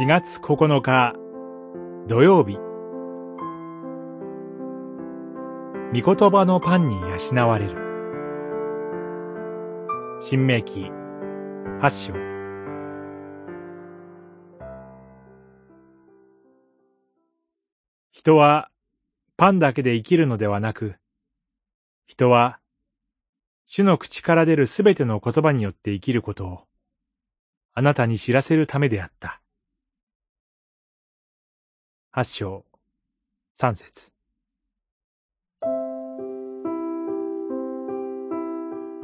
4月9日土曜日。御言葉のパンに養われる。新明記八章。人はパンだけで生きるのではなく人は主の口から出るすべての言葉によって生きることをあなたに知らせるためであった。八章、三節。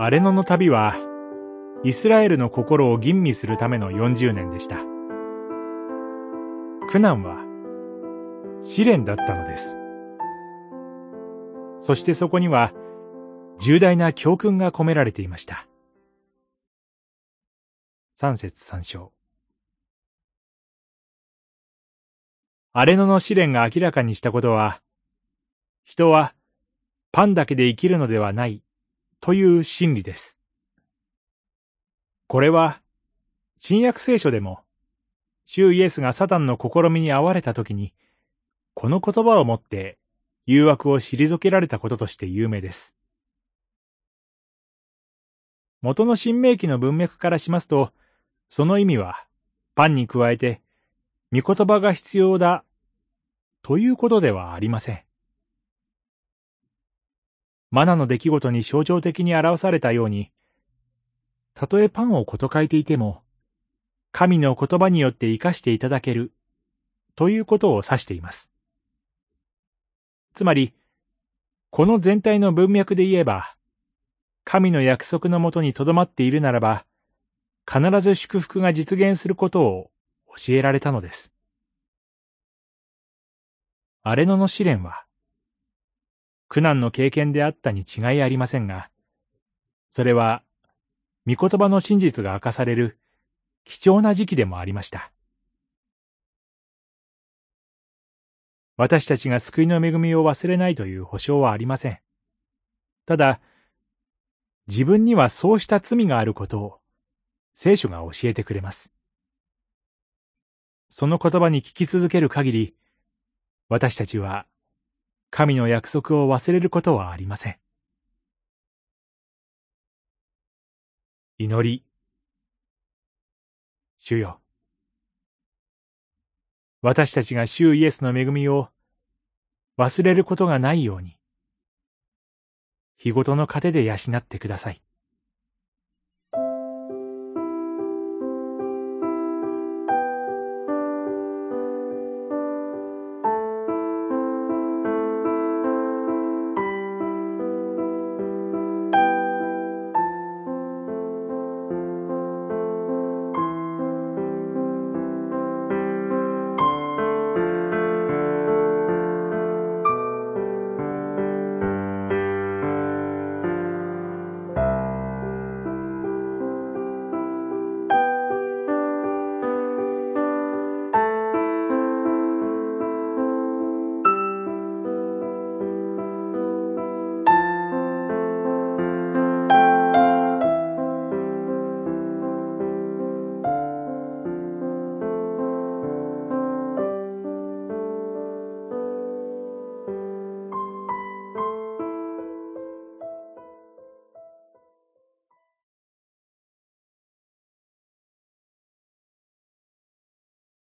アレノの旅は、イスラエルの心を吟味するための40年でした。苦難は、試練だったのです。そしてそこには、重大な教訓が込められていました。三節三章。アレノの試練が明らかにしたことは、人はパンだけで生きるのではないという真理です。これは、新約聖書でも、主イエスがサタンの試みに遭われた時に、この言葉をもって誘惑を退けられたこととして有名です。元の新明記の文脈からしますと、その意味は、パンに加えて、御言葉が必要だ、ということではありません。マナの出来事に象徴的に表されたように、たとえパンをこと書いていても、神の言葉によって生かしていただける、ということを指しています。つまり、この全体の文脈で言えば、神の約束のもとにとどまっているならば、必ず祝福が実現することを教えられたのです。アレノの試練は、苦難の経験であったに違いありませんが、それは、御言葉の真実が明かされる貴重な時期でもありました。私たちが救いの恵みを忘れないという保証はありません。ただ、自分にはそうした罪があることを聖書が教えてくれます。その言葉に聞き続ける限り、私たちは神の約束を忘れることはありません。祈り。主よ。私たちが主イエスの恵みを忘れることがないように、日ごとの糧で養ってください。